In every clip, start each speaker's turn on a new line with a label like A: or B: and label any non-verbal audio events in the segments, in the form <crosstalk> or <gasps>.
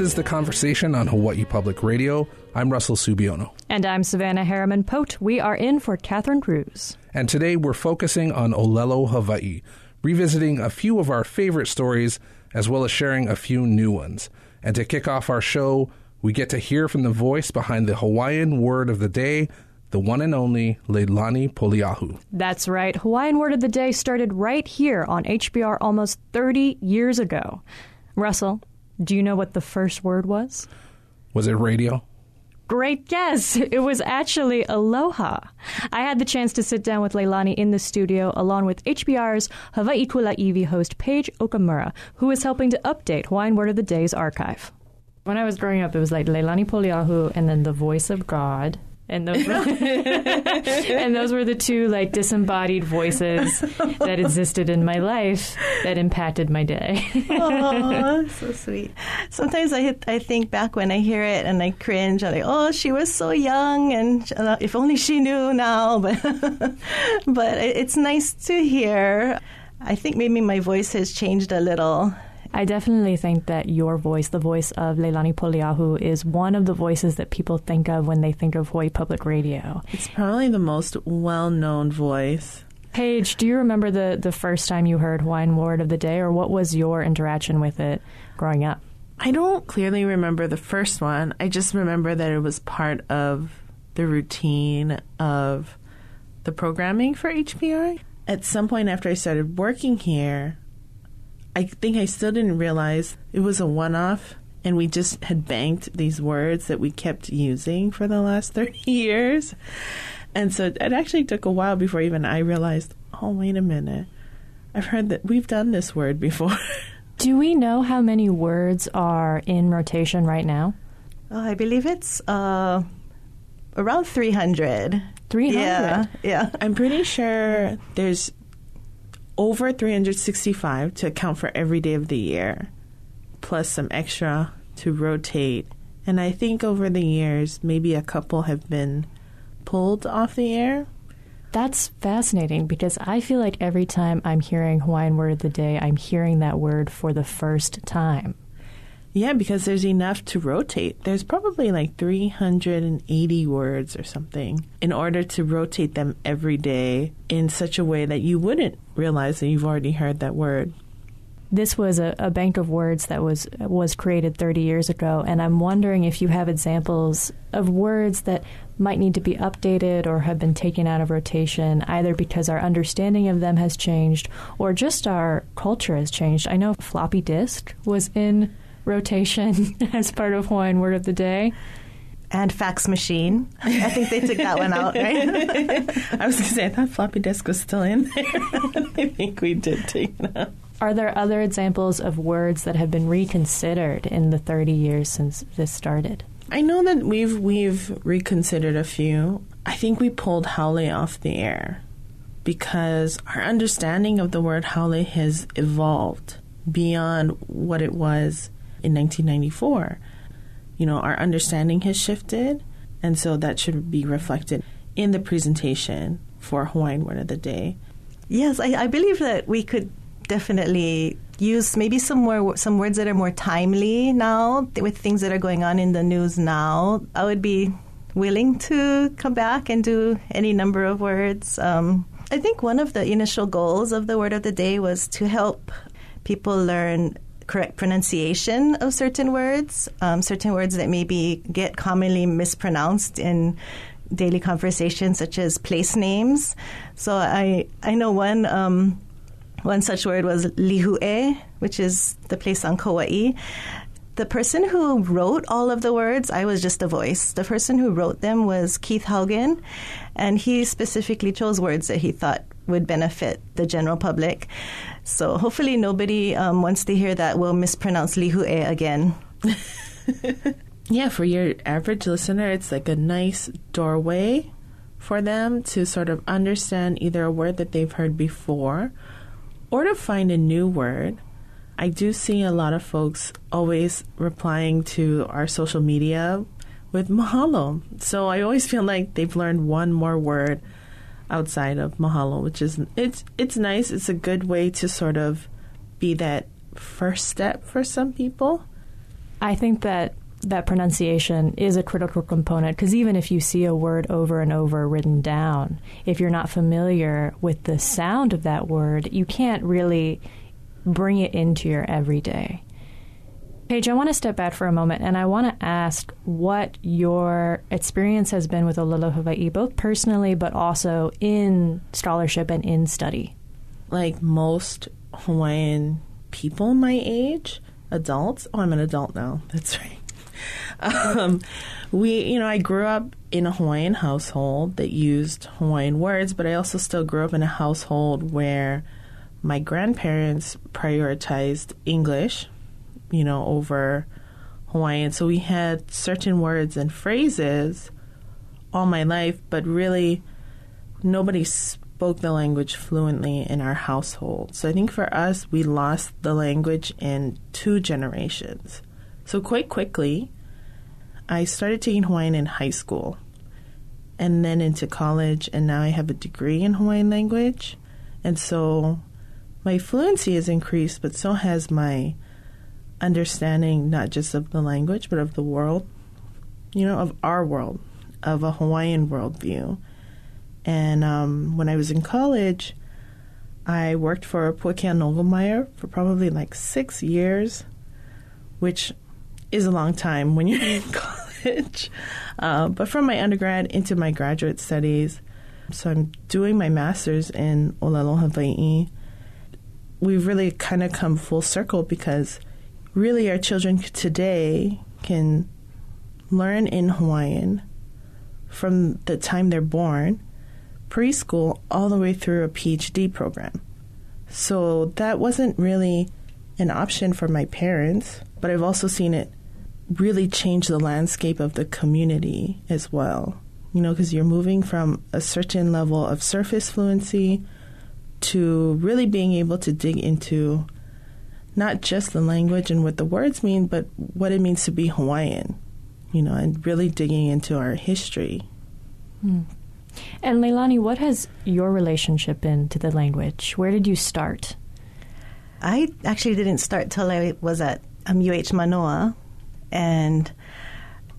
A: This is The Conversation on Hawaii Public Radio. I'm Russell Subiono.
B: And I'm Savannah Harriman Pote. We are in for Catherine Cruz.
A: And today we're focusing on Olelo, Hawaii, revisiting a few of our favorite stories as well as sharing a few new ones. And to kick off our show, we get to hear from the voice behind the Hawaiian word of the day, the one and only Leilani Poliahu.
B: That's right. Hawaiian Word of the Day started right here on HPR almost 30 years ago. Russell, do you know what the first word was?
A: Was it radio?
B: Great guess. <laughs> It was actually aloha. I had the chance to sit down with Leilani in the studio along with HPR's Hawaii Kula'iwi host Paige Okamura, who is helping to update Hawaiian Word of the Day's archive. When I was growing up, it was like Leilani Poliahu and then the voice of God and those were, <laughs> and those were the two like disembodied voices that existed in my life that impacted my day.
C: oh, <laughs> so sweet. Sometimes I I think back when I hear it and I cringe. I'm like, oh, she was so young, and uh, if only she knew now. <laughs> But but it's nice to hear. I think maybe my voice has changed a little
B: I definitely think that your voice, the voice of Leilani Poliahu, is one of the voices that people think of when they think of Hawaii Public Radio.
D: It's probably the most well known voice.
B: Paige, do you remember the, the first time you heard Hawaiian Word of the Day, or what was your interaction with it growing up?
D: I don't clearly remember the first one. I just remember that it was part of the routine of the programming for HPR. At some point after I started working here, I think I still didn't realize it was a one off and we just had banked these words that we kept using for the last <laughs> 30 years. And so it actually took a while before even I realized, oh, wait a minute. I've heard that we've done this word before. <laughs>
B: Do we know how many words are in rotation right now?
C: Oh, I believe it's uh, around 300.
B: 300?
C: Yeah, yeah.
D: I'm pretty sure there's over 365 to account for every day of the year, plus some extra to rotate. And I think over the years, maybe a couple have been pulled off the air.
B: That's fascinating because I feel like every time I'm hearing Hawaiian Word of the Day, I'm hearing that word for the first time.
D: Yeah, because there's enough to rotate. There's probably like 380 words or something in order to rotate them every day in such a way that you wouldn't realize that you've already heard that word.
B: This was a, a bank of words that was was created 30 years ago, and I'm wondering if you have examples of words that might need to be updated or have been taken out of rotation, either because our understanding of them has changed or just our culture has changed. I know floppy disk was in rotation <laughs> as part of Hawaiian Word of the Day.
C: And fax machine. I think they took that one out, right? <laughs>
D: I was going to say, I thought floppy disk was still in there. <laughs> I think we did take it out.
B: Are there other examples of words that have been reconsidered in the 30 years since this started?
D: I know that we've we've reconsidered a few. I think we pulled haole off the air because our understanding of the word haole has evolved beyond what it was in 1994. You know, our understanding has shifted, and so that should be reflected in the presentation for Hawaiian Word of the Day.
C: Yes, I, I believe that we could definitely use maybe some more some words that are more timely now with things that are going on in the news now. I would be willing to come back and do any number of words. Um, I think one of the initial goals of the Word of the Day was to help people learn correct pronunciation of certain words, um, certain words that maybe get commonly mispronounced in daily conversation, such as place names. So I I know one. Um, one such word was lihue, which is the place on Kauai. The person who wrote all of the words, I was just a voice. The person who wrote them was Keith Haugen, and he specifically chose words that he thought would benefit the general public. So hopefully nobody, um, once they hear that, will mispronounce lihue again. <laughs>
D: yeah, for your average listener, it's like a nice doorway for them to sort of understand either a word that they've heard before or to find a new word. I do see a lot of folks always replying to our social media with mahalo. So I always feel like they've learned one more word outside of mahalo, which is it's it's nice. It's a good way to sort of be that first step for some people.
B: I think that that pronunciation is a critical component because even if you see a word over and over written down, if you're not familiar with the sound of that word, you can't really bring it into your everyday. Paige, I want to step back for a moment and I want to ask what your experience has been with Olelo Hawaii, both personally but also in scholarship and in study.
D: Like most Hawaiian people my age, adults. Oh, I'm an adult now. <laughs> That's right. Um, we, you know, I grew up in a Hawaiian household that used Hawaiian words, but I also still grew up in a household where my grandparents prioritized English, you know, over Hawaiian. So we had certain words and phrases all my life, but really nobody spoke the language fluently in our household. So I think for us, we lost the language in two generations. So quite quickly, I started taking Hawaiian in high school and then into college, and now I have a degree in Hawaiian language. And so my fluency has increased, but so has my understanding not just of the language, but of the world, you know, of our world, of a Hawaiian worldview. And um, when I was in college, I worked for Puakea Nogelmeier for probably like six years, which is a long time when you're <laughs> in college. Uh, but from my undergrad into my graduate studies, so I'm doing my master's in Olelo, Hawaii. We've really kind of come full circle because really our children today can learn in Hawaiian from the time they're born, preschool, all the way through a PhD program. So that wasn't really an option for my parents, but I've also seen it really change the landscape of the community as well. You know, because you're moving from a certain level of surface fluency to really being able to dig into not just the language and what the words mean, but what it means to be Hawaiian, you know, and really digging into our history.
B: Hmm. And Leilani, what has your relationship been to the language? Where did you start?
C: I actually didn't start till I was at um, UH Manoa, and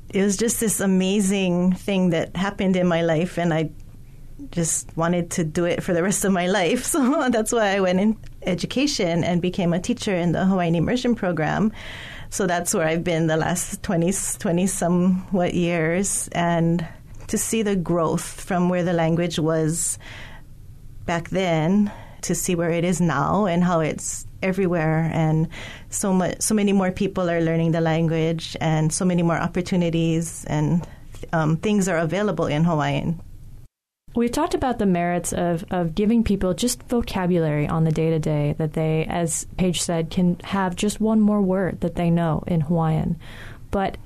C: it was just this amazing thing that happened in my life, and I just wanted to do it for the rest of my life. <laughs> So that's why I went in education and became a teacher in the Hawaiian immersion program. So that's where I've been the last 20, 20 somewhat years. And to see the growth from where the language was back then to see where it is now and how it's everywhere and so much so many more people are learning the language and so many more opportunities and um, things are available in Hawaiian
B: we talked about the merits of, of giving people just vocabulary on the day to day that they, as Paige said, can have just one more word that they know in Hawaiian. But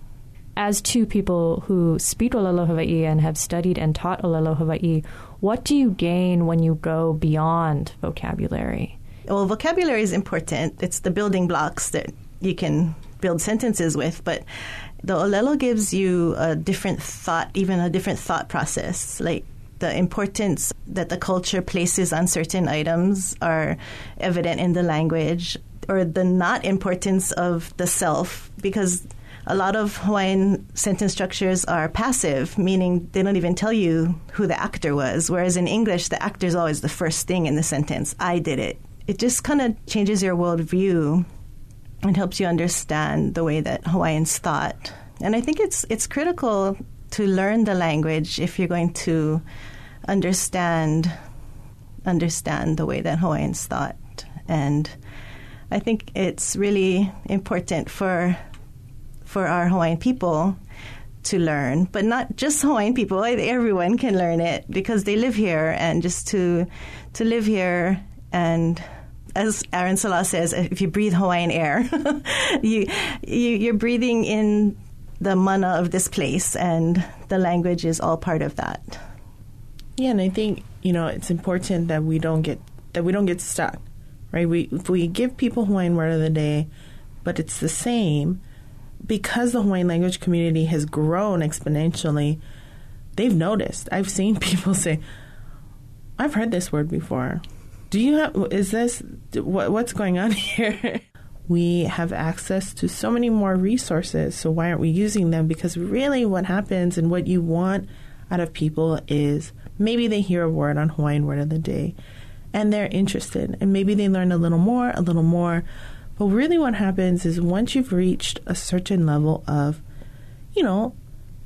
B: as two people who speak Olelo Hawaii and have studied and taught Olelo Hawaii, what do you gain when you go beyond vocabulary?
C: Well, vocabulary is important. It's the building blocks that you can build sentences with, but the Olelo gives you a different thought, even a different thought process. Like the importance that the culture places on certain items are evident in the language, or the not importance of the self, because a lot of Hawaiian sentence structures are passive, meaning they don't even tell you who the actor was. Whereas in English, the actor is always the first thing in the sentence. I did it. It just kind of changes your worldview and helps you understand the way that Hawaiians thought. And I think it's it's critical to learn the language if you're going to understand understand the way that Hawaiians thought. And I think it's really important for for our Hawaiian people to learn, but not just Hawaiian people. Everyone can learn it because they live here, and just to to live here and as Aaron Sala says, if you breathe Hawaiian air, <laughs> you, you are breathing in the mana of this place, and the language is all part of that.
D: Yeah, and I think you know it's important that we don't get that we don't get stuck, right? We if we give people Hawaiian word of the day, but it's the same because the Hawaiian language community has grown exponentially. They've noticed. I've seen <laughs> people say, "I've heard this word before." Do you have? Is this what, what's going on <laughs> here? We have access to so many more resources. So why aren't we using them? Because really, what happens and what you want out of people is maybe they hear a word on Hawaiian Word of the Day and they're interested, and maybe they learn a little more, a little more. But really, what happens is once you've reached a certain level of, you know,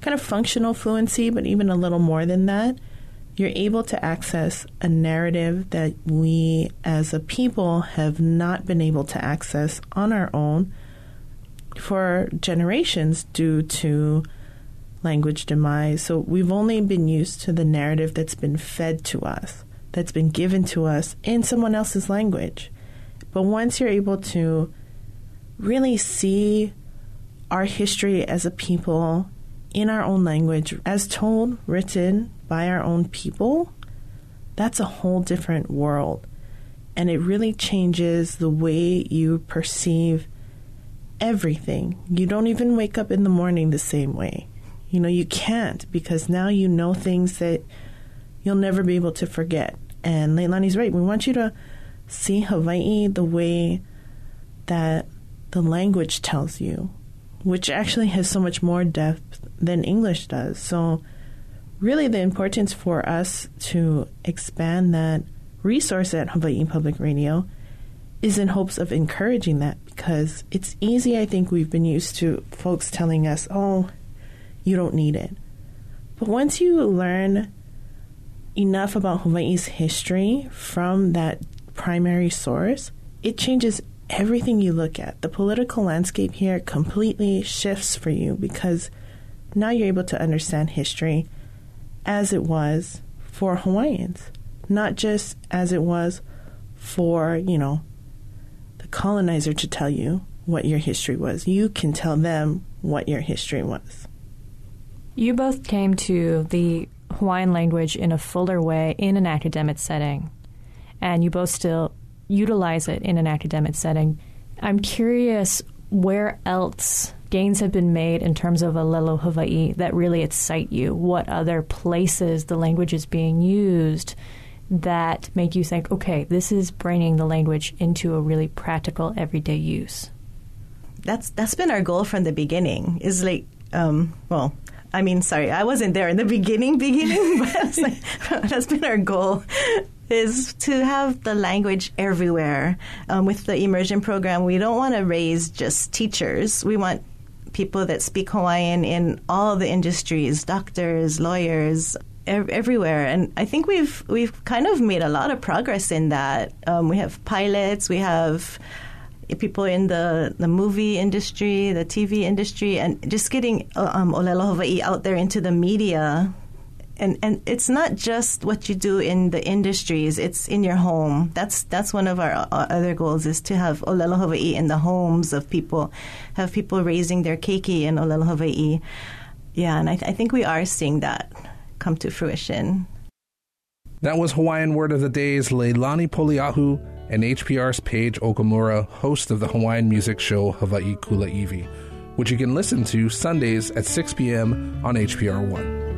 D: kind of functional fluency, but even a little more than that, you're able to access a narrative that we as a people have not been able to access on our own for generations due to language demise. So we've only been used to the narrative that's been fed to us, that's been given to us in someone else's language. But once you're able to really see our history as a people in our own language, as told, written by our own people, that's a whole different world. And it really changes the way you perceive everything. You don't even wake up in the morning the same way. You know, you can't because now you know things that you'll never be able to forget. And Leilani's right. We want you to see Hawaii the way that the language tells you, which actually has so much more depth than English does. So, really, the importance for us to expand that resource at Hawaii Public Radio is in hopes of encouraging that because it's easy. I think we've been used to folks telling us, oh, you don't need it. But once you learn enough about Hawaii's history from that primary source, it changes everything you look at. The political landscape here completely shifts for you because now you're able to understand history as it was for Hawaiians, not just as it was for, you know, the colonizer to tell you what your history was. You can tell them what your history was.
B: You both came to the Hawaiian language in a fuller way in an academic setting, and you both still utilize it in an academic setting. I'm curious where else gains have been made in terms of Olelo Hawaii that really excite you? What other places the language is being used that make you think, okay, this is bringing the language into a really practical everyday use?
C: That's that's been our goal from the beginning. Is like, um, well, I mean, sorry, I wasn't there in the beginning, beginning, <laughs> but like, <laughs> that's been our goal is to have the language everywhere. Um, with the immersion program, we don't want to raise just teachers. We want people that speak Hawaiian in all the industries, doctors, lawyers, ev- everywhere. And I think we've we've kind of made a lot of progress in that. Um, we have pilots, we have people in the, the movie industry, the TV industry, and just getting uh, um, Olelo Hawaii out there into the media and and it's not just what you do in the industries; it's in your home. That's that's one of our uh, other goals is to have Olelo Hawaii in the homes of people, have people raising their keiki in Olelo Hawaii. Yeah, and I, th- I think we are seeing that come to fruition.
A: That was Hawaiian Word of the Day's Leilani Poliahu and HPR's Paige Okamura, host of the Hawaiian music show Hawaii Kula Kula'iwi, which you can listen to Sundays at 6 p.m. on HPR 1.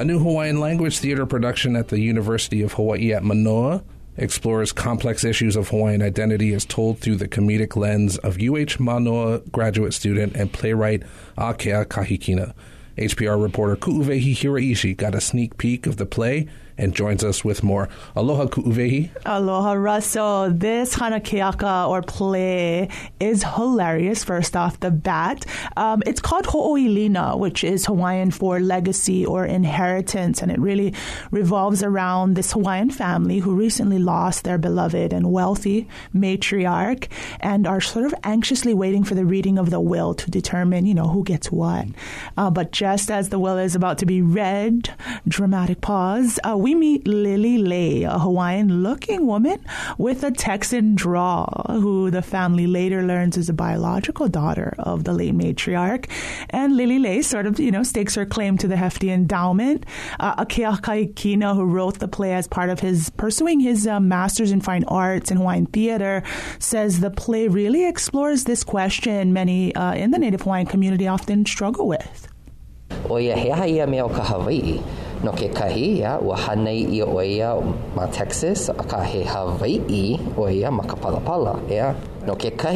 A: A new Hawaiian language theater production at the University of Hawaii at Manoa explores complex issues of Hawaiian identity as told through the comedic lens of UH Manoa graduate student and playwright Akea Kahikina. HPR reporter Ku'uwehi Hiraishi got a sneak peek of the play and joins us with more. Aloha Ku'uwehi.
E: Aloha Russell. This Hanakeaka or play is hilarious, first off the bat. Um, it's called Ho'oilina, which is Hawaiian for legacy or inheritance, and it really revolves around this Hawaiian family who recently lost their beloved and wealthy matriarch and are sort of anxiously waiting for the reading of the will to determine, you know, who gets what. Uh, but just as the will is about to be read, dramatic pause, uh, we we meet Lily Lay, a Hawaiian looking woman with a Texan drawl, who the family later learns is a biological daughter of the late matriarch. And Lily Lay sort of, you know, stakes her claim to the hefty endowment. Uh, Akea Kahikina, who wrote the play as part of his pursuing his uh, master's in fine arts in Hawaiian theater, says the play really explores this question many uh, in the Native Hawaiian community often struggle with.
F: Ma Texas, he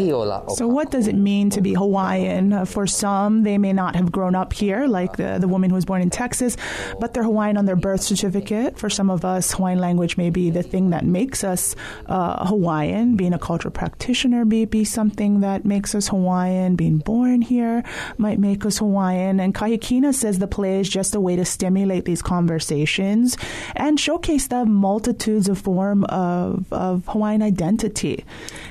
F: Hawaii.
E: So, what does it mean to be Hawaiian? Uh, for some, they may not have grown up here, like the, the woman who was born in Texas, but they're Hawaiian on their birth certificate. For some of us, Hawaiian language may be the thing that makes us uh, Hawaiian. Being a cultural practitioner may be something that makes us Hawaiian. Being born here might make us Hawaiian. And Kahikina says the play is just a way to stimulate these conversations and showcase the multitudes of form of, of Hawaiian identity.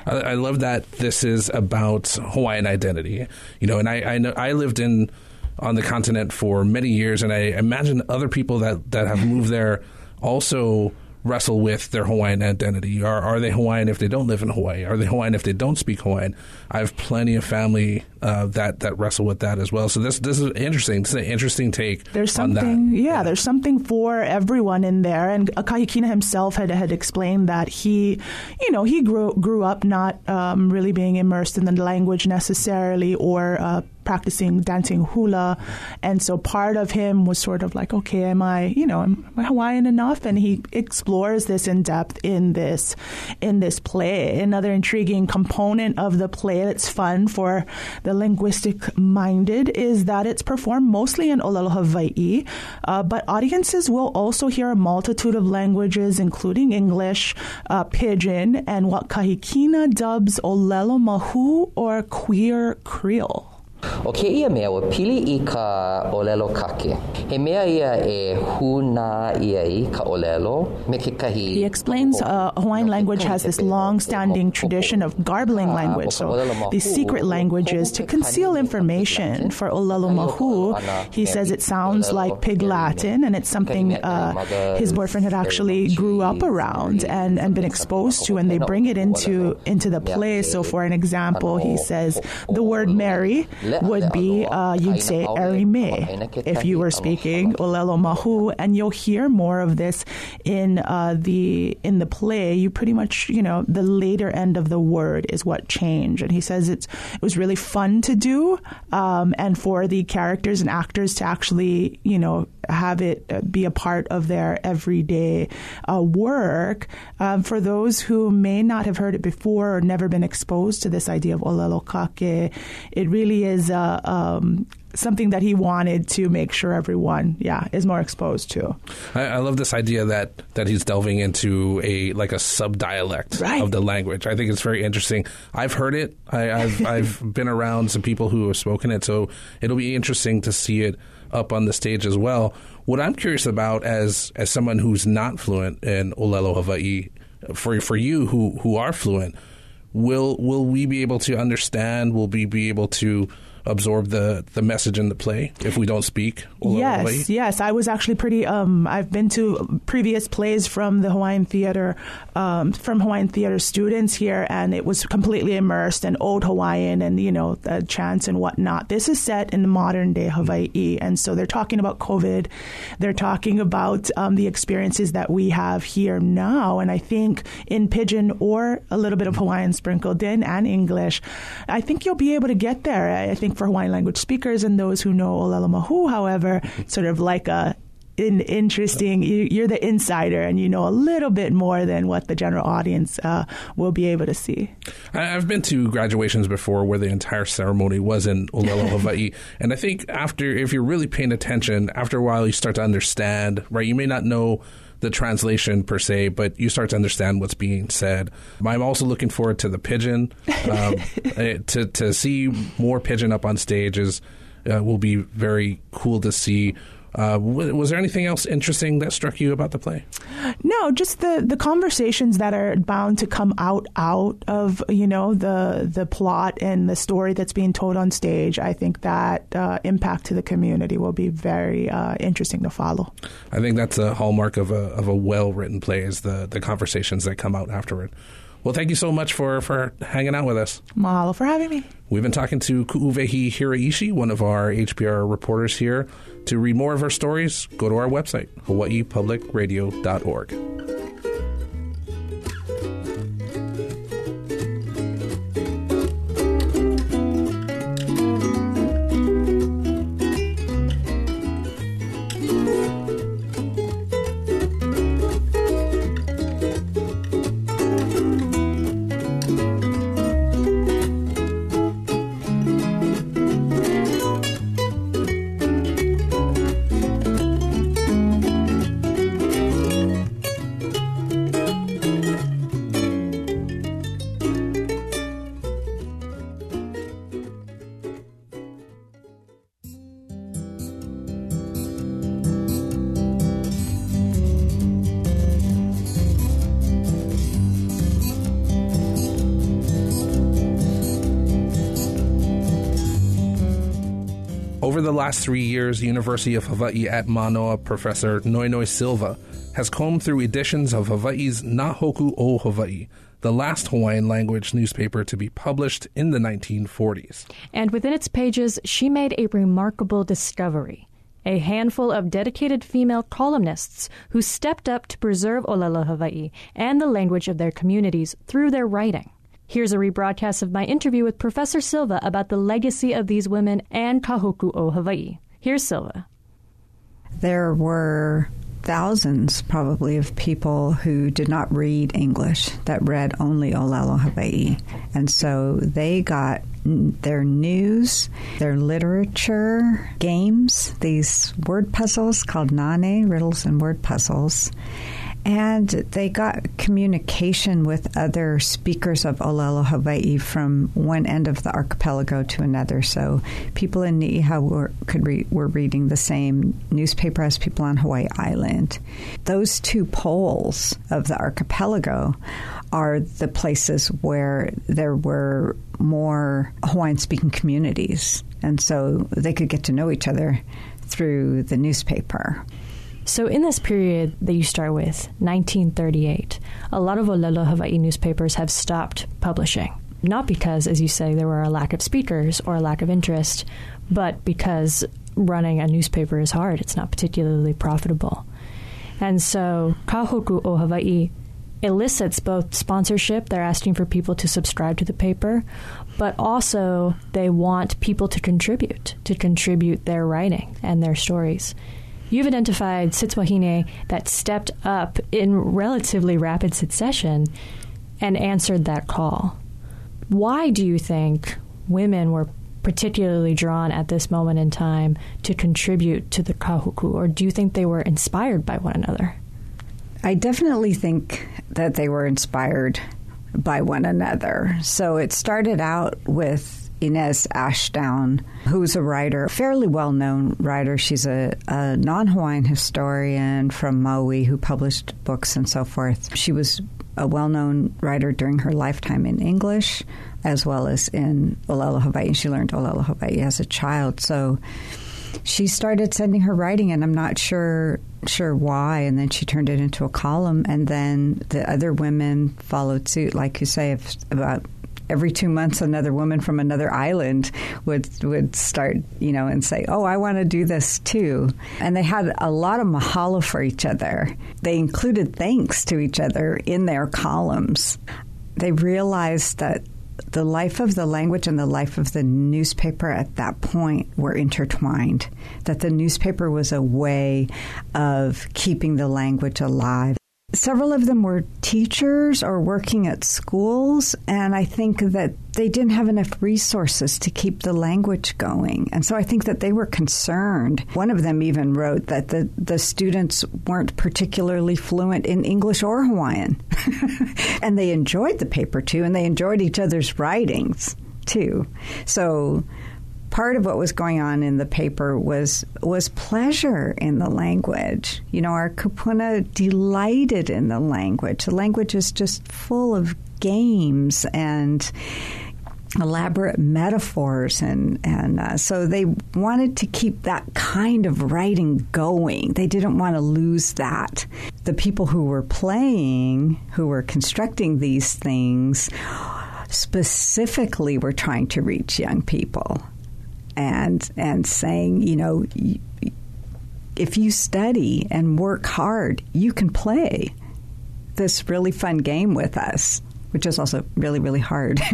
A: I, I love that this is about Hawaiian identity. You know, and I I, know, I lived in on the continent for many years, and I imagine other people that that have moved there also wrestle with their Hawaiian identity. Are are they Hawaiian if they don't live in Hawaii? Are they Hawaiian if they don't speak Hawaiian? I have plenty of family uh, that that wrestle with that as well. So this this is interesting. Is an interesting take.
E: There's
A: on
E: something,
A: that.
E: yeah, there's something for everyone in there. And Kahikina himself had had explained that he, you know, he grew grew up not um, really being immersed in the language necessarily or uh, practicing dancing hula, and so part of him was sort of like, okay, am I, you know, am I Hawaiian enough? And he explores this in depth in this in this play. Another intriguing component of the play that's fun for the linguistic minded is that it's performed mostly in Olelo, Hawaii, uh, but audiences will also hear a multitude of languages, including English, uh, Pidgin, and what Kahikina dubs Olelo Mahu or Queer Creole.
F: O ke ia mea, ua pili i ka olelo kake. He mea ia e huna ia i ka olelo, me ke kahi...
E: He explains uh, Hawaiian language has this long-standing tradition of garbling language, so these secret languages to conceal information. For Olelo Mahu, he says it sounds like Pig Latin, and it's something uh, his boyfriend had actually grew up around and, and been exposed to, and they bring it into into the play. So, for an example, he says the word Mary would be uh, you'd say Erime if you were speaking Olelo Mahu, and you'll hear more of this in uh, the in the play. You pretty much you know the later end of the word is what changed, and he says it's it was really fun to do, um, and for the characters and actors to actually you know have it uh, be a part of their everyday uh, work. Um, for those who may not have heard it before or never been exposed to this idea of olelo kake, it really is uh, um, something that he wanted to make sure everyone, yeah, is more exposed to.
A: I, I love this idea that that he's delving into a like a sub dialect
E: Right.
A: of the language. I think it's very interesting. I've heard it. I, I've <laughs> I've been around some people who have spoken it, so it'll be interesting to see it up on the stage as well. What I'm curious about as as someone who's not fluent in Olelo Hawaii, for for you who who are fluent, will will we be able to understand? Will we be able to absorb the the message in the play if we don't speak
E: Yes, yes. I was actually pretty. Um, I've been to previous plays from the Hawaiian Theater, um, from Hawaiian Theater students here, and it was completely immersed in old Hawaiian and you know the chants and whatnot. This is set in the modern day Hawaii, and so they're talking about COVID. They're talking about um, the experiences that we have here now, and I think in Pidgin or a little bit of Hawaiian sprinkled in and English, I think you'll be able to get there. I I think for Hawaiian language speakers and those who know Olelo Mahu, however, sort of like a in, interesting. You, you're the insider, and you know a little bit more than what the general audience uh, will be able to see.
A: I've been to graduations before where the entire ceremony was in Olelo, <laughs> Hawaii. And I think after, if you're really paying attention, after a while you start to understand, right? You may not know the translation per se, but you start to understand what's being said. I'm also looking forward to the Pidgin. Um, <laughs> eh, to, to see more Pidgin up on stage is, uh, will be very cool to see. Uh, w- was there anything else interesting that struck you about the play?
E: No, just the the conversations that are bound to come out out of you know the the plot and the story that's being told on stage. I think that uh, impact to the community will be very uh, interesting to follow.
A: I think that's a hallmark of a of a well written play is the the conversations that come out afterward. Well, thank you so much for, for hanging out with us.
E: Mahalo for having me.
A: We've been talking to Ku'uwehi Hiraishi, one of our HPR reporters here. To read more of her stories, go to our website, hawaiipublicradio.org. last three years, University of Hawaii at Manoa professor Noenoe Silva has combed through editions of Hawaii's Nahoku o Hawaii, the last Hawaiian language newspaper to be published in the 1940s.
B: And within its pages, she made a remarkable discovery. A handful of dedicated female columnists who stepped up to preserve Olelo Hawaii and the language of their communities through their writing. Here's a rebroadcast of my interview with Professor Silva about the legacy of these women and Kahoku o Hawaii. Here's Silva.
G: There were thousands, probably, of people who did not read English that read only Olelo Hawaii. And so they got their news, their literature, games, these word puzzles called Nane, riddles and word puzzles. And they got communication with other speakers of Olelo Hawaii from one end of the archipelago to another. So people in Ni'ihau were, could re- were reading the same newspaper as people on Hawaii Island. Those two poles of the archipelago are the places where there were more Hawaiian speaking communities. And so they could get to know each other through the newspaper.
B: So, in this period that you start with, 1938, a lot of Olelo Hawaii newspapers have stopped publishing. Not because, as you say, there were a lack of speakers or a lack of interest, but because running a newspaper is hard. It's not particularly profitable. And so, Kahoku o Hawaii elicits both sponsorship, they're asking for people to subscribe to the paper, but also they want people to contribute, to contribute their writing and their stories. You've identified Sitswahine that stepped up in relatively rapid succession and answered that call. Why do you think women were particularly drawn at this moment in time to contribute to the kahuku, or do you think they were inspired by one another?
G: I definitely think that they were inspired by one another. So it started out with Inez Ashdown, who's a writer, fairly well known writer. She's a, a non Hawaiian historian from Maui who published books and so forth. She was a well known writer during her lifetime in English as well as in Olelo Hawaii. She learned Olelo Hawaii as a child. So she started sending her writing and I'm not sure sure why and then she turned it into a column and then the other women followed suit like you say about every two months another woman from another island would would start you know and say oh I want to do this too and they had a lot of mahalo for each other they included thanks to each other in their columns they realized that the life of the language and the life of the newspaper at that point were intertwined. That the newspaper was a way of keeping the language alive. Several of them were teachers or working at schools, and I think that they didn't have enough resources to keep the language going. And so I think that they were concerned. One of them even wrote that the, the students weren't particularly fluent in English or Hawaiian. <laughs> and they enjoyed the paper too, and they enjoyed each other's writings too. So part of what was going on in the paper was was pleasure in the language. You know, our kupuna delighted in the language. The language is just full of games and elaborate metaphors and and uh, so they wanted to keep that kind of writing going they didn't want to lose that the people who were playing who were constructing these things specifically were trying to reach young people and and saying you know if you study and work hard you can play this really fun game with us which is also really really hard <laughs>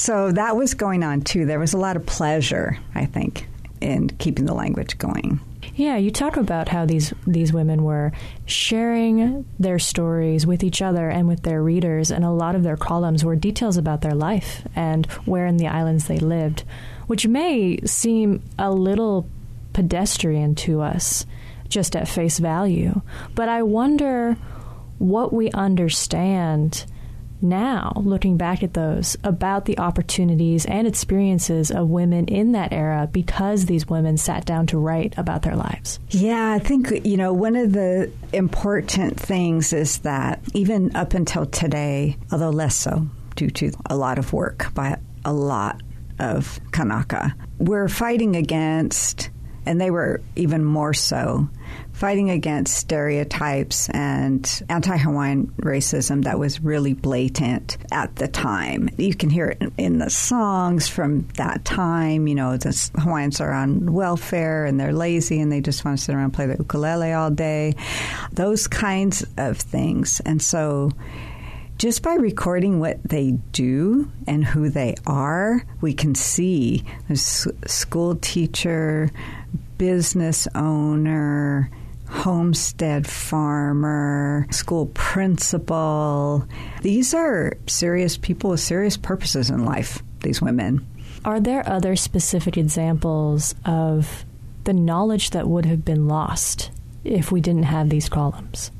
G: So that was going on too. There was a lot of pleasure, I think, in keeping the language going.
B: Yeah, you talk about how these these women were sharing their stories with each other and with their readers, and a lot of their columns were details about their life and where in the islands they lived, which may seem a little pedestrian to us just at face value. But I wonder what we understand now, looking back at those, about the opportunities and experiences of women in that era because these women sat down to write about their lives.
G: Yeah, I think, you know, one of the important things is that even up until today, although less so due to a lot of work by a lot of Kanaka, we're fighting against, and they were even more so, fighting against stereotypes and anti Hawaiian racism that was really blatant at the time. You can hear it in the songs from that time. You know, the Hawaiians are on welfare and they're lazy and they just want to sit around and play the ukulele all day. Those kinds of things. And so, just by recording what they do and who they are, we can see a school teacher, business owner, homestead farmer, school principal. These are serious people with serious purposes in life, these women.
B: Are there other specific examples of the knowledge that would have been lost if we didn't have these columns?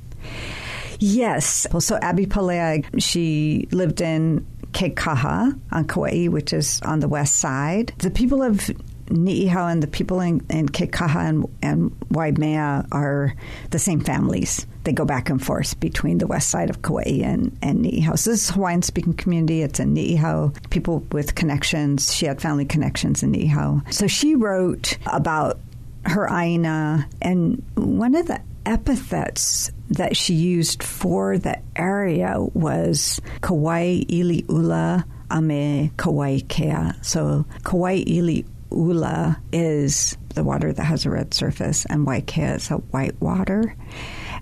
G: Yes. So Abby Palea, she lived in Kekaha on Kauai, which is on the west side. The people of Ni'ihau and the people in, in Kekaha and, and Waimea are the same families. They go back and forth between the west side of Kauai and, and Ni'ihau. So this is Hawaiian speaking community. It's in Ni'ihau. People with connections. She had family connections in Ni'ihau. So she wrote about her aina, and one of the epithets that she used for the area was Kauai ili ula ame Kauai kea. So Kauai ili ula is the water that has a red surface, and waikea is a white water.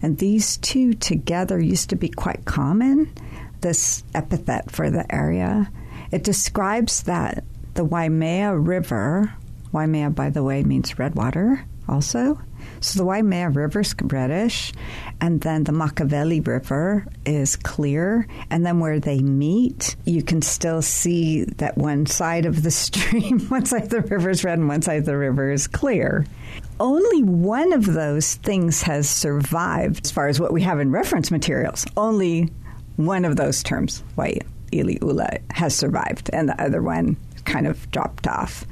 G: And these two together used to be quite common, this epithet for the area. It describes that the Waimea River, Waimea, by the way, means red water also, so the Waimea River is reddish, and then the Makaweli River is clear. And then where they meet, you can still see that one side of the <laughs> stream, one side of the river is red and one side of the river is clear. Only one of those things has survived as far as what we have in reference materials. Only one of those terms, Wai Ili has survived, and the other one kind of dropped off.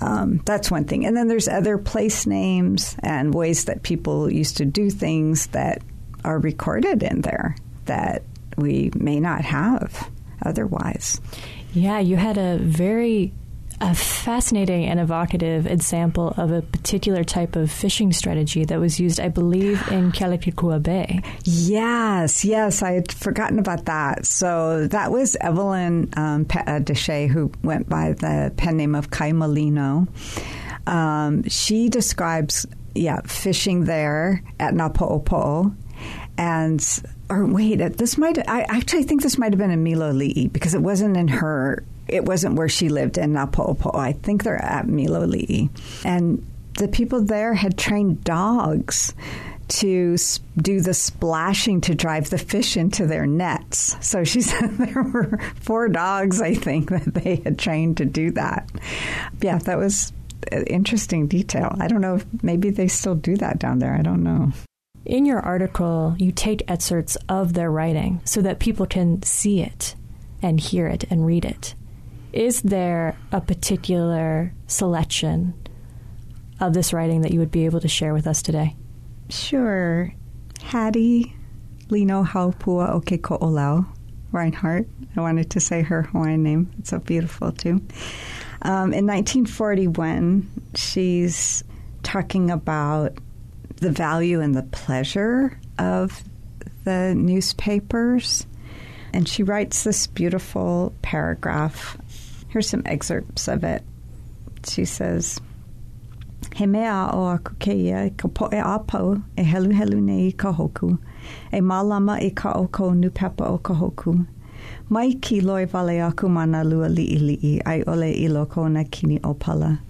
G: Um, that's one thing. And then there's other place names and ways that people used to do things that are recorded in there that we may not have otherwise.
B: Yeah, you had a very a fascinating and evocative example of a particular type of fishing strategy that was used, I believe, in <gasps> Kealakekua Bay.
G: Yes, yes, I had forgotten about that. So that was Evelyn um, uh, Deshay, who went by the pen name of Kai Molino. Um, she describes, yeah, fishing there at Napo'opo'o. And or wait, this might I actually think this might have been in Miloli'i because it wasn't in her it wasn't where she lived in Napo'opo'o. I think they're at Miloli'i. And the people there had trained dogs to do the splashing to drive the fish into their nets. So she <laughs> said there were four dogs, I think, <laughs> that they had trained to do that. Yeah, that was an interesting detail. I don't know if maybe they still do that down there. I don't know.
B: In your article, you take excerpts of their writing so that people can see it and hear it and read it. Is there a particular selection of this writing that you would be able to share with us today?
G: Sure. Hattie Lino Haupua Oke Ko'olau Reinhardt. I wanted to say her Hawaiian name. It's so beautiful, too. Um, in 1941, she's talking about the value and the pleasure of the newspapers. And she writes this beautiful paragraph. Here's some excerpts of it. She says, He mea o aku keia ka poe a pau e helu helu nei i ka hoku. E malama i ka o ko nupepa o ka hoku. Mai ki loi vale aku mana lua li'i ai ole i loko na kini o pala.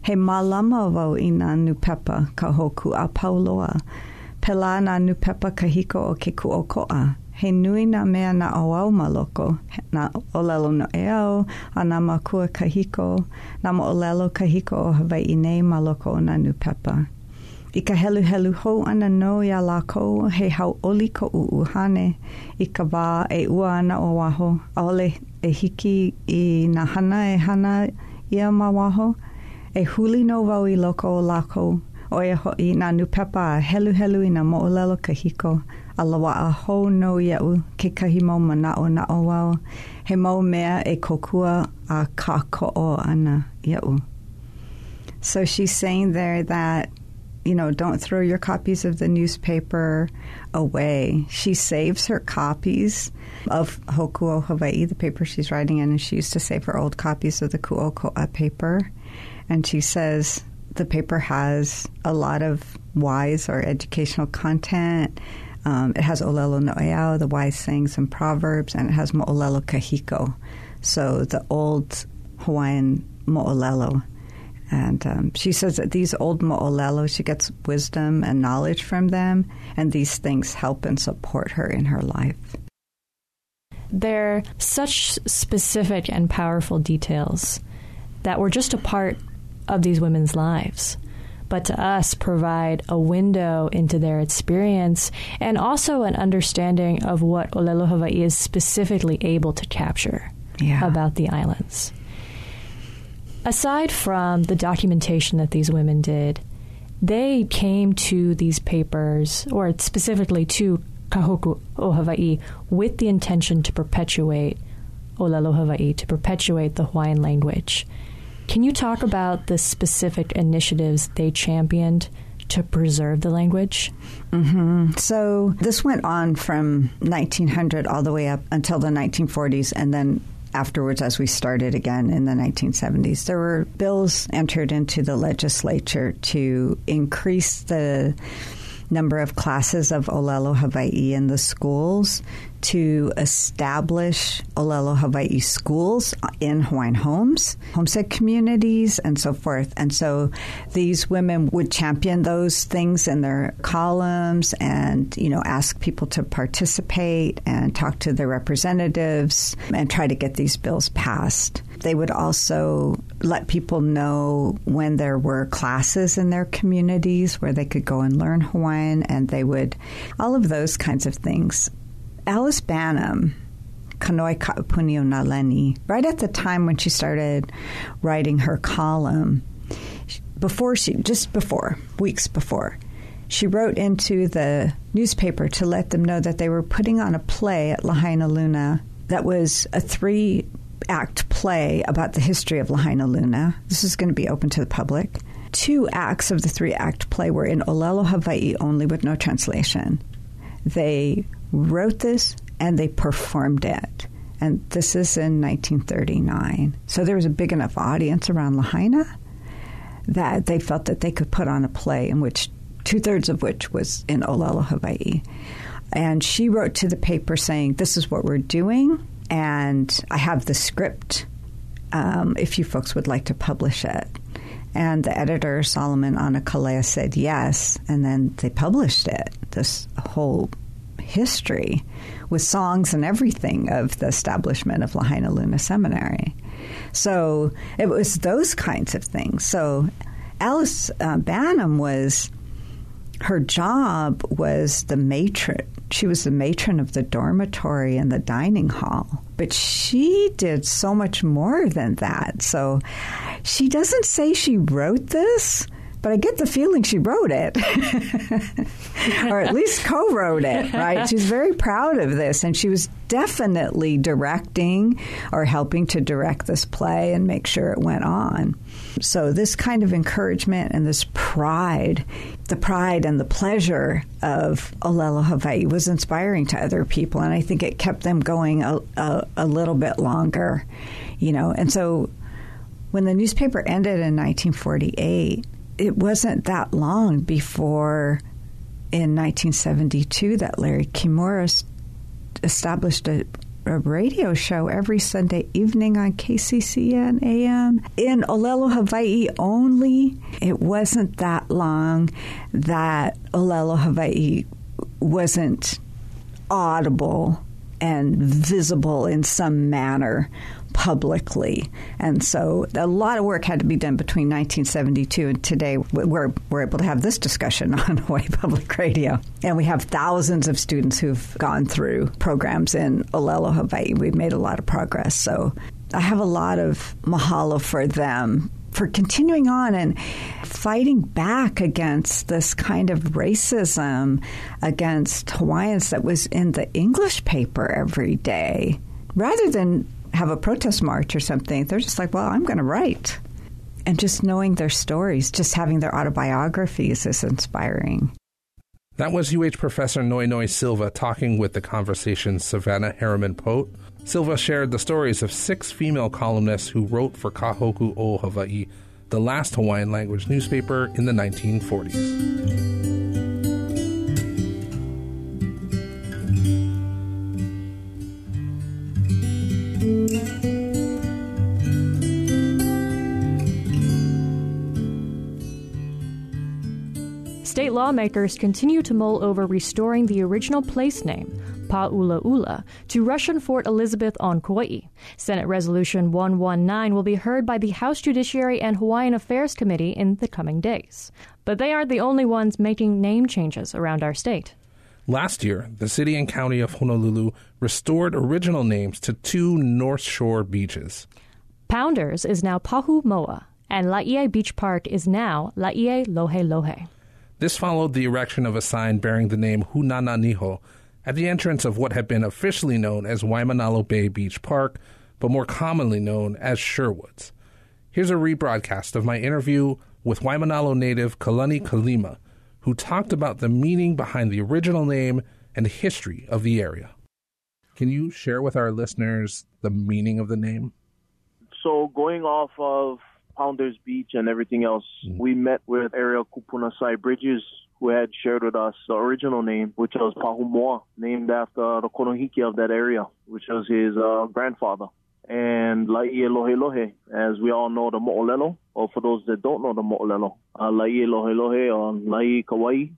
G: He malama wau i nā nupepa ka hoku a pauloa. Pela nā nupepa ka hiko o ke kuokoa. He nui nā mea na auau maloko, na olelo no e au, a nā makua kahiko, nā mo olelo kahiko o Hawaii nei maloko o nā nupepa. I ka helu helu hou ana no ia lako he hau oli ko uuhane i ka wā e ua ana o waho. Aole e hiki i na hana e hana ia ma waho. E huli no wau i loko o lako. O e ho i nā nupepa a helu helu i nā moolelo kahiko. A lawa a iau mau mana o na o. He mau mea e kokua a ana iau. So she's saying there that you know, don't throw your copies of the newspaper away. She saves her copies of Hokuo Hawaii, the paper she's writing in, and she used to save her old copies of the Kuoko'a paper. And she says the paper has a lot of wise or educational content. Um, it has Olelo Noeau, the wise sayings and proverbs, and it has Mo'olelo Kahiko, so the old Hawaiian Mo'olelo. And um, she says that these old mo'olelo, she gets wisdom and knowledge from them, and these things help and support her in her life.
B: They're such specific and powerful details that were just a part of these women's lives, but to us provide a window into their experience and also an understanding of what Olelo Hawaii is specifically able to capture
G: Yeah.
B: about the islands. Aside from the documentation that these women did, they came to these papers, or specifically to Kahoku o Hawaii, with the intention to perpetuate Olelo Hawaii, to perpetuate the Hawaiian language. Can you talk about the specific initiatives they championed to preserve the language? Mm-hmm.
G: So this went on from 1900 all the way up until the 1940s, and then afterwards, as we started again in the 1970s, there were bills entered into the legislature to increase the number of classes of Olelo Hawaii in the schools to establish Olelo Hawaii schools in Hawaiian homes, homestead communities, and so forth. And so these women would champion those things in their columns and, you know, ask people to participate and talk to their representatives and try to get these bills passed. They would also let people know when there were classes in their communities where they could go and learn Hawaiian, and they would, all of those kinds of things. Alice Banham, Kanoi Ka'upuni o Naleni, right at the time when she started writing her column, before she, just before, weeks before, she wrote into the newspaper to let them know that they were putting on a play at Lahaina Luna that was a three act play about the history of Lahaina Luna. This is going to be open to the public. Two acts of the three act play were in Olelo, Hawaii only with no translation. They wrote this and they performed it. And this is in 1939. So there was a big enough audience around Lahaina that they felt that they could put on a play in which two thirds of which was in Olelo, Hawaii. And she wrote to the paper saying, This is what we're doing, and I have the script um, if you folks would like to publish it. And the editor, Solomon Anakalea, said yes, and then they published it, this whole history with songs and everything of the establishment of Lahaina Luna Seminary. So it was those kinds of things. So Alice uh, Banham was her job was the matron. She was the matron of the dormitory and the dining hall. But she did so much more than that. So she doesn't say she wrote this, but I get the feeling she wrote it, <laughs> or at <laughs> least co wrote it, right? She's very proud of this, and she was definitely directing or helping to direct this play and make sure it went on. So, this kind of encouragement and this pride, the pride and the pleasure of Olelo Hawaii was inspiring to other people, and I think it kept them going a, a, a little bit longer, you know. And so, when the newspaper ended in 1948, it wasn't that long before in 1972 that Larry Kimura established a, a, radio show every Sunday evening on KCCN AM in Olelo, Hawaii only. It wasn't that long that Olelo, Hawaii wasn't audible and visible in some manner publicly. And so a lot of work had to be done between 1972 and today. We're, we're able to have this discussion <laughs> on Hawaii Public Radio. And we have thousands of students who've gone through programs in Olelo, Hawaii. We've made a lot of progress. So I have a lot of mahalo for them for continuing on and fighting back against this kind of racism against Hawaiians that was in the English paper every day. Rather than have a protest march or something, they're just like, well, I'm going to write. And just knowing their stories, just having their autobiographies is inspiring.
A: That was UH professor Noenoe Silva talking with the conversation Savannah Harriman Pote. Silva shared the stories of six female columnists who wrote for Kahoku o Hawaii, the last Hawaiian language newspaper in the 1940s.
B: State lawmakers continue to mull over restoring the original place name, Pa'ulaula, to Russian Fort Elizabeth on Kauai. Senate Resolution 119 will be heard by the House Judiciary and Hawaiian Affairs Committee in the coming days. But they aren't the only ones making name changes around our state.
A: Last year, the city and county of Honolulu restored original names to two North Shore beaches.
B: Pounders is now Pahumoa, and Laie Beach Park is now Laie Lohe Lohe.
A: This followed the erection of a sign bearing the name Hunananiho at the entrance of what had been officially known as Waimanalo Bay Beach Park, but more commonly known as Sherwoods. Here's a rebroadcast of my interview with Waimanalo native Kalani Kalima, who talked about the meaning behind the original name and history of the area. Can you share with our listeners the meaning of the name?
H: So, going off of Pounders Beach and everything else, mm. we met with Ariel Kupunasai Bridges, who had shared with us the original name, which was Pahumoa, named after the Konohiki of that area, which was his uh, grandfather. And Laie Lohe Lohe, as we all know the Mo'olelo, or for those that don't know the Mo'olelo, uh, Laie Lohe Lohe or Laie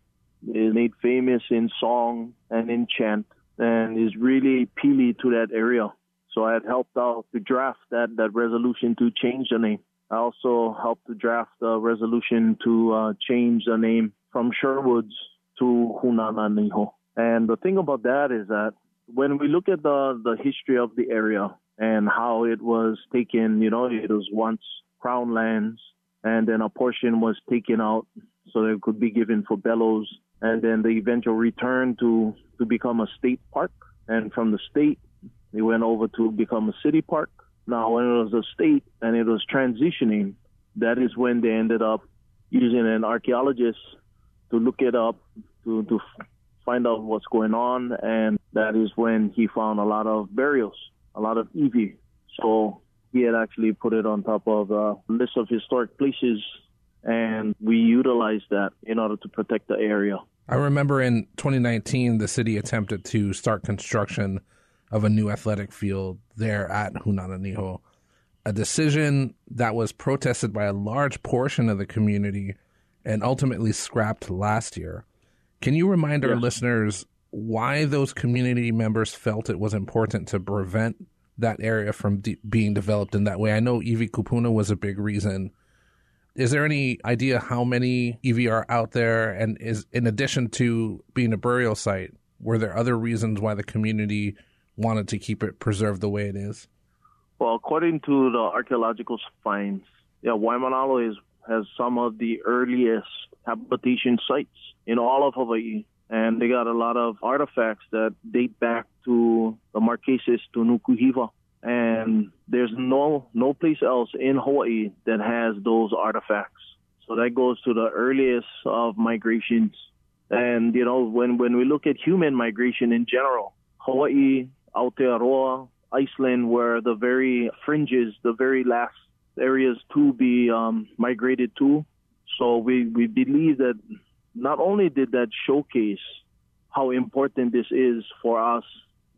H: is made famous in song and in chant and is really pili to that area. So I had helped out to draft that, that resolution to change the name. I also helped to draft a resolution to uh, change the name from Sherwoods to Hunananiho. And the thing about that is that when we look at the, the history of the area and how it was taken, you know, it was once crown lands and then a portion was taken out so that it could be given for bellows and then the eventual return to, to become a state park. And from the state, it went over to become a city park now, when it was a state and it was transitioning, that is when they ended up using an archaeologist to look it up, to, to find out what's going on. And that is when he found a lot of burials, a lot of iwi. So he had actually put it on top of a list of historic places, and we utilized that in order to protect the area.
A: I remember in 2019, the city attempted to start construction of a new athletic field there at Hunananiho, a decision that was protested by a large portion of the community and ultimately scrapped last year. Can you remind our listeners why those community members felt it was important to prevent that area from de- being developed in that way? I know Iwi Kupuna was a big reason. Is there any idea how many Iwi are out there? And is in addition to being a burial site, were there other reasons why the community wanted to keep it preserved the way it is?
H: Well, according to the archaeological finds, yeah, Waimanalo is has some of the earliest habitation sites in all of Hawaii. And they got a lot of artifacts that date back to the Marquesas to Nukuhiva. And there's no no place else in Hawaii that has those artifacts. So that goes to the earliest of migrations. And you know, when when we look at human migration in general, Hawaii, Aotearoa, Iceland were the very fringes, the very last areas to be um, migrated to. So we, we believe that not only did that showcase how important this is for us,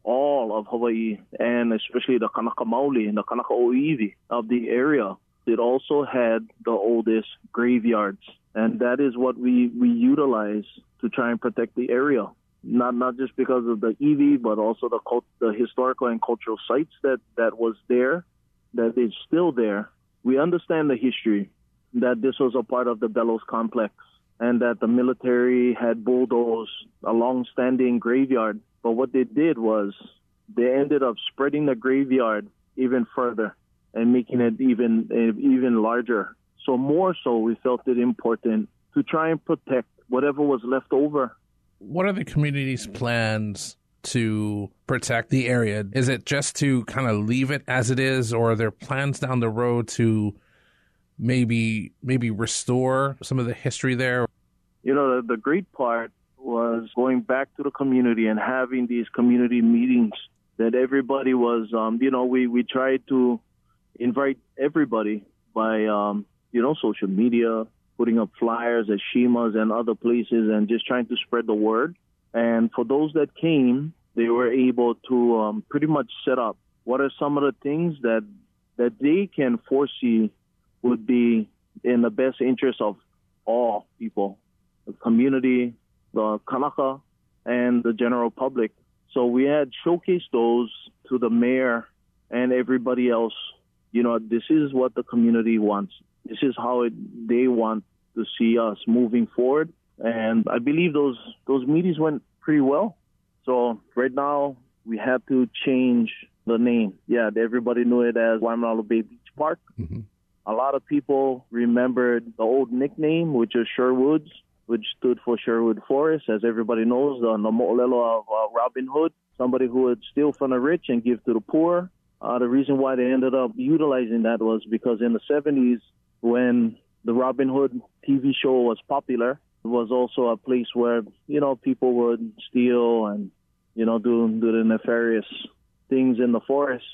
H: all of Hawaii, and especially the Kanaka Maoli and the Kanaka Oiwi of the area, it also had the oldest graveyards. And that is what we, we utilize to try and protect the area. Not not just because of the Iwi, but also the the historical and cultural sites that, that was there, that is still there. We understand the history, that this was a part of the Bellows complex and that the military had bulldozed a long-standing graveyard. But what they did was they ended up spreading the graveyard even further and making it even eh, even larger. So more so, we felt it important to try and protect whatever was left over.
A: What are the community's plans to protect the area? Is it just to kind of leave it as it is, or are there plans down the road to maybe maybe restore some of the history there?
H: You know, the, the great part was going back to the community and having these community meetings that everybody was, um, you know, we, we tried to invite everybody by, um, you know, social media, putting up flyers at Shimas and other places and just trying to spread the word. And for those that came, they were able to um, pretty much set up what are some of the things that that they can foresee would be in the best interest of all people, community, the Kanaka, and the general public. So we had showcased those to the mayor and everybody else. You know, this is what the community wants. This is how it, they want to see us moving forward. And I believe those those meetings went pretty well. So right now we have to change the name. Yeah, everybody knew it as Waimanalo Bay Beach Park. Mm-hmm. A lot of people remembered the old nickname, which is Sherwoods, which stood for Sherwood Forest. As everybody knows, the, mo'olelo of uh, Robin Hood, somebody who would steal from the rich and give to the poor. Uh, the reason why they ended up utilizing that was because in the 70s, when the Robin Hood TV show was popular, it was also a place where, you know, people would steal and, you know, do, do the nefarious things in the forest.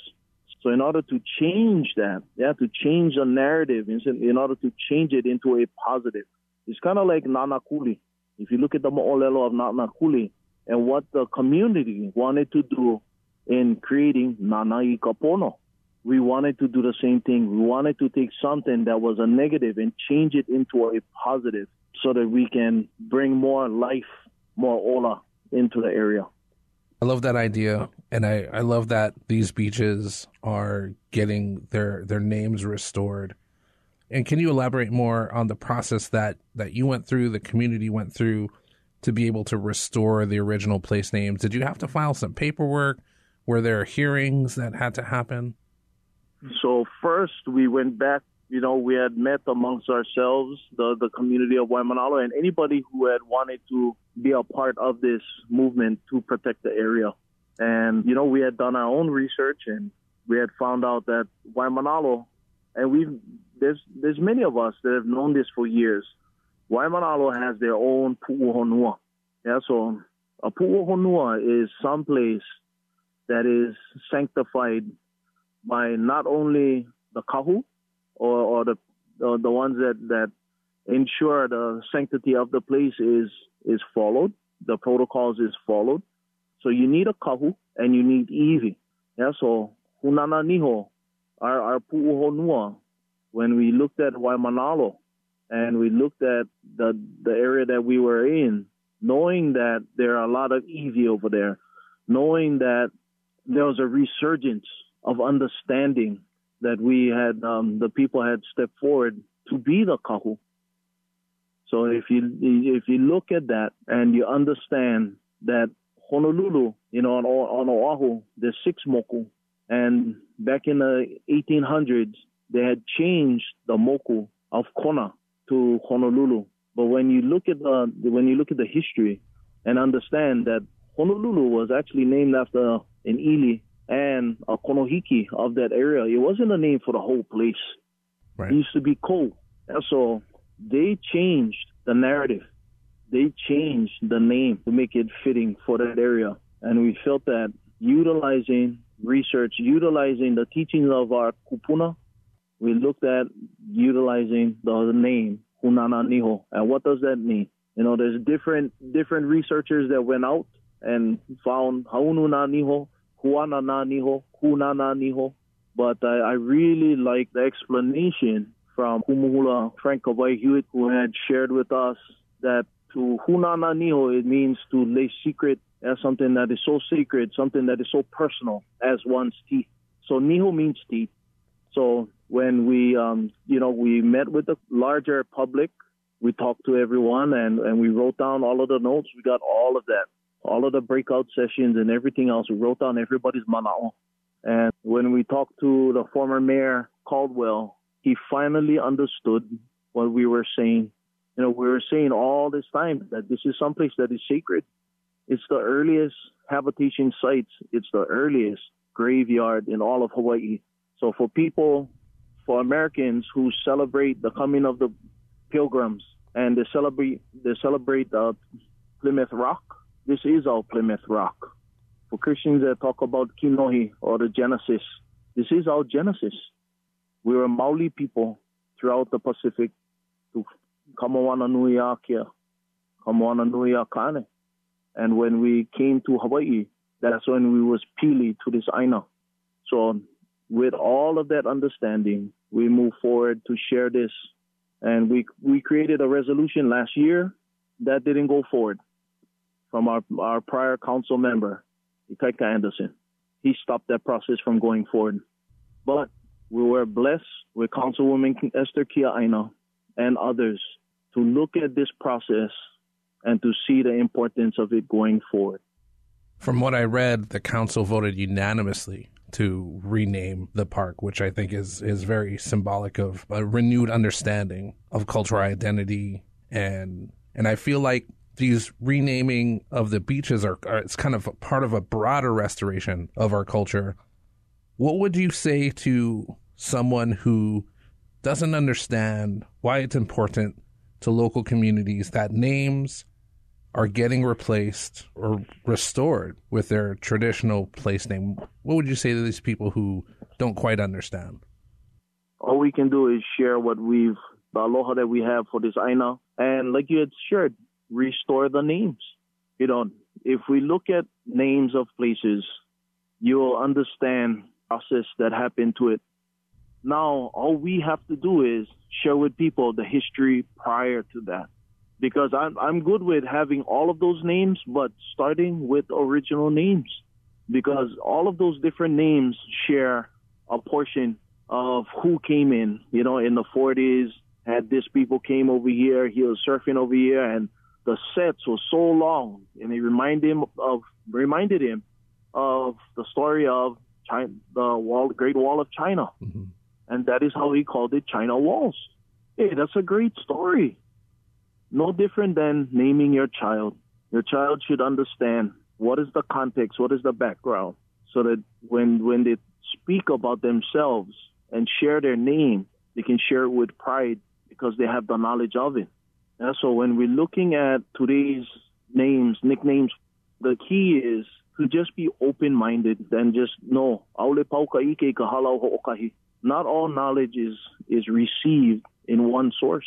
H: So in order to change that, yeah, to change the narrative, in order to change it into a positive, it's kind of like Nanakuli. If you look at the mo'olelo of Nanakuli and what the community wanted to do in creating Nanai Kapono, we wanted to do the same thing. We wanted to take something that was a negative and change it into a positive so that we can bring more life, more ola into the area.
A: I love that idea, and I, I love that these beaches are getting their their names restored. And can you elaborate more on the process that that you went through, the community went through, to be able to restore the original place names? Did you have to file some paperwork? Were there hearings that had to happen?
H: So first, we went back you know, we had met amongst ourselves, the, the community of Waimanalo, and anybody who had wanted to be a part of this movement to protect the area. And, you know, we had done our own research and we had found out that Waimanalo, and we've, there's, there's many of us that have known this for years. Waimanalo has their own pu'uhonua. Yeah, so a pu'uhonua is some place that is sanctified by not only the kahu, or, or the uh, the ones that, that ensure the sanctity of the place is is followed, the protocols is followed. So you need a kahu and you need iwi. Yeah, so hunana niho, our, our pu'uhonua, when we looked at Waimanalo and we looked at the the area that we were in, knowing that there are a lot of iwi over there, knowing that there was a resurgence of understanding that we had, um, the people had stepped forward to be the kahu. So if you if you look at that and you understand that Honolulu, you know, on, on Oahu, there's six moku, and back in the 1800s they had changed the moku of Kona to Honolulu. But when you look at the when you look at the history and understand that Honolulu was actually named after an ili and a konohiki of that area, it wasn't a name for the whole place. Right. It used to be Ko. And so they changed the narrative. They changed the name to make it fitting for that area. And we felt that utilizing research, utilizing the teachings of our kupuna, we looked at utilizing the name Hunana Niho. And what does that mean? You know, there's different different researchers that went out and found Haununa Niho, Huanana Niho, Hunana Niho. But I, I really like the explanation from Kumuhula Frank Kawai Hewett, who had shared with us that to Hunana Niho, it means to lay secret as something that is so sacred, something that is so personal as one's teeth. So Niho means teeth. So when we, um, you know, we met with the larger public, we talked to everyone and, and we wrote down all of the notes. We got all of that, all of the breakout sessions and everything else. We wrote down everybody's mana'o. And when we talked to the former mayor, Caldwell, he finally understood what we were saying. You know, we were saying all this time that this is someplace that is sacred. It's the earliest habitation sites. It's the earliest graveyard in all of Hawaii. So for people for Americans who celebrate the coming of the pilgrims and they celebrate they celebrate uh, Plymouth Rock. This is our Plymouth Rock. For Christians that talk about Kinohi or the Genesis, this is our Genesis. We were Maori people throughout the Pacific to Kamawana Nui. And when we came to Hawaii, that's when we was pili to this Aina. So with all of that understanding, we move forward to share this. And we we created a resolution last year that didn't go forward from our, our prior council member, Ikaika Anderson. He stopped that process from going forward. But we were blessed with Councilwoman Esther Kia Aina and others to look at this process and to see the importance of it going forward.
A: From what I read, the council voted unanimously to rename the park, which I think is is very symbolic of a renewed understanding of cultural identity and and I feel like these renaming of the beaches are, are it's kind of part of a broader restoration of our culture. What would you say to someone who doesn't understand why it's important to local communities that names are getting replaced or restored with their traditional place name. What would you say to these people who don't quite understand?
H: All we can do is share what we've, the aloha that we have for this Aina. And like you had shared, restore the names. You know, if we look at names of places, you'll understand process that happened to it. Now, all we have to do is share with people the history prior to that because I'm I'm good with having all of those names, but starting with original names because all of those different names share a portion of who came in. You know, in the 40s, had this people came over here, he was surfing over here, and the sets were so long, and it reminded him of reminded him of the story of China, the wall, Great Wall of China, mm-hmm. and that is how he called it China Walls. Hey, that's a great story no different than naming your child. Your child should understand what is the context, what is the background, so that when when they speak about themselves and share their name, they can share it with pride because they have the knowledge of it. And so when we're looking at today's names, nicknames, the key is to just be open-minded and just know. Not all knowledge is is received in one source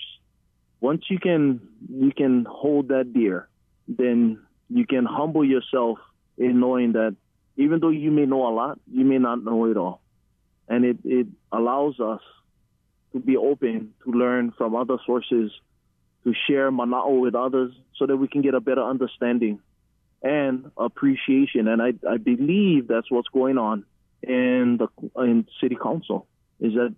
H: once you can you can hold that dear, then you can humble yourself in knowing that even though you may know a lot, you may not know it all. And it, it allows us to be open to learn from other sources, to share mana'o with others so that we can get a better understanding and appreciation. And I, I believe that's what's going on in the in city council is that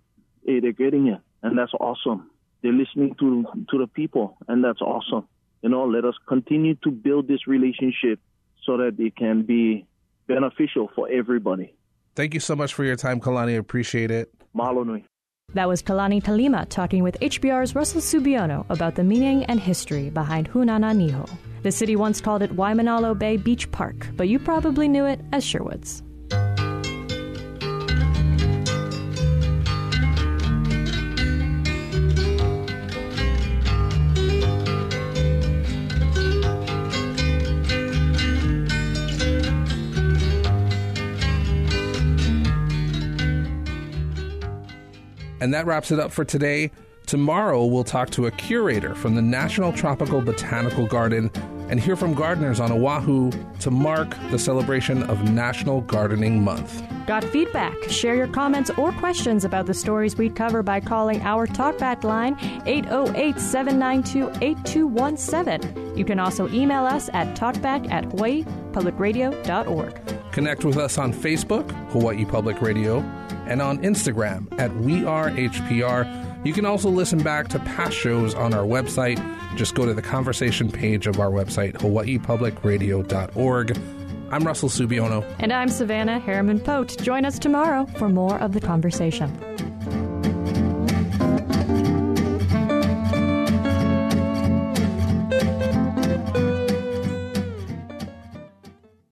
H: hey, they're getting it. And that's awesome they're listening to to the people, and that's awesome. You know, let us continue to build this relationship so that it can be beneficial for everybody.
A: Thank you so much for your time, Kalani. Appreciate it.
H: Mahalo nui.
B: That was Kalani Kalima talking with HPR's Russell Subiono about the meaning and history behind Hunana Niho. The city once called it Waimanalo Bay Beach Park, but you probably knew it as Sherwoods.
A: And that wraps it up for today. Tomorrow, we'll talk to a curator from the National Tropical Botanical Garden and hear from gardeners on Oahu to mark the celebration of National Gardening Month.
B: Got feedback? Share your comments or questions about the stories we cover by calling our talkback line 808 792 8217. You can also email us at talkback at hawaiipublicradio.org.
A: Connect with us on Facebook, Hawaii Public Radio, and on Instagram at We Are HPR. You can also listen back to past shows on our website. Just go to the conversation page of our website, hawaiipublicradio.org. I'm Russell Subiono.
B: And I'm Savannah Harriman Pote. Join us tomorrow for more of the conversation.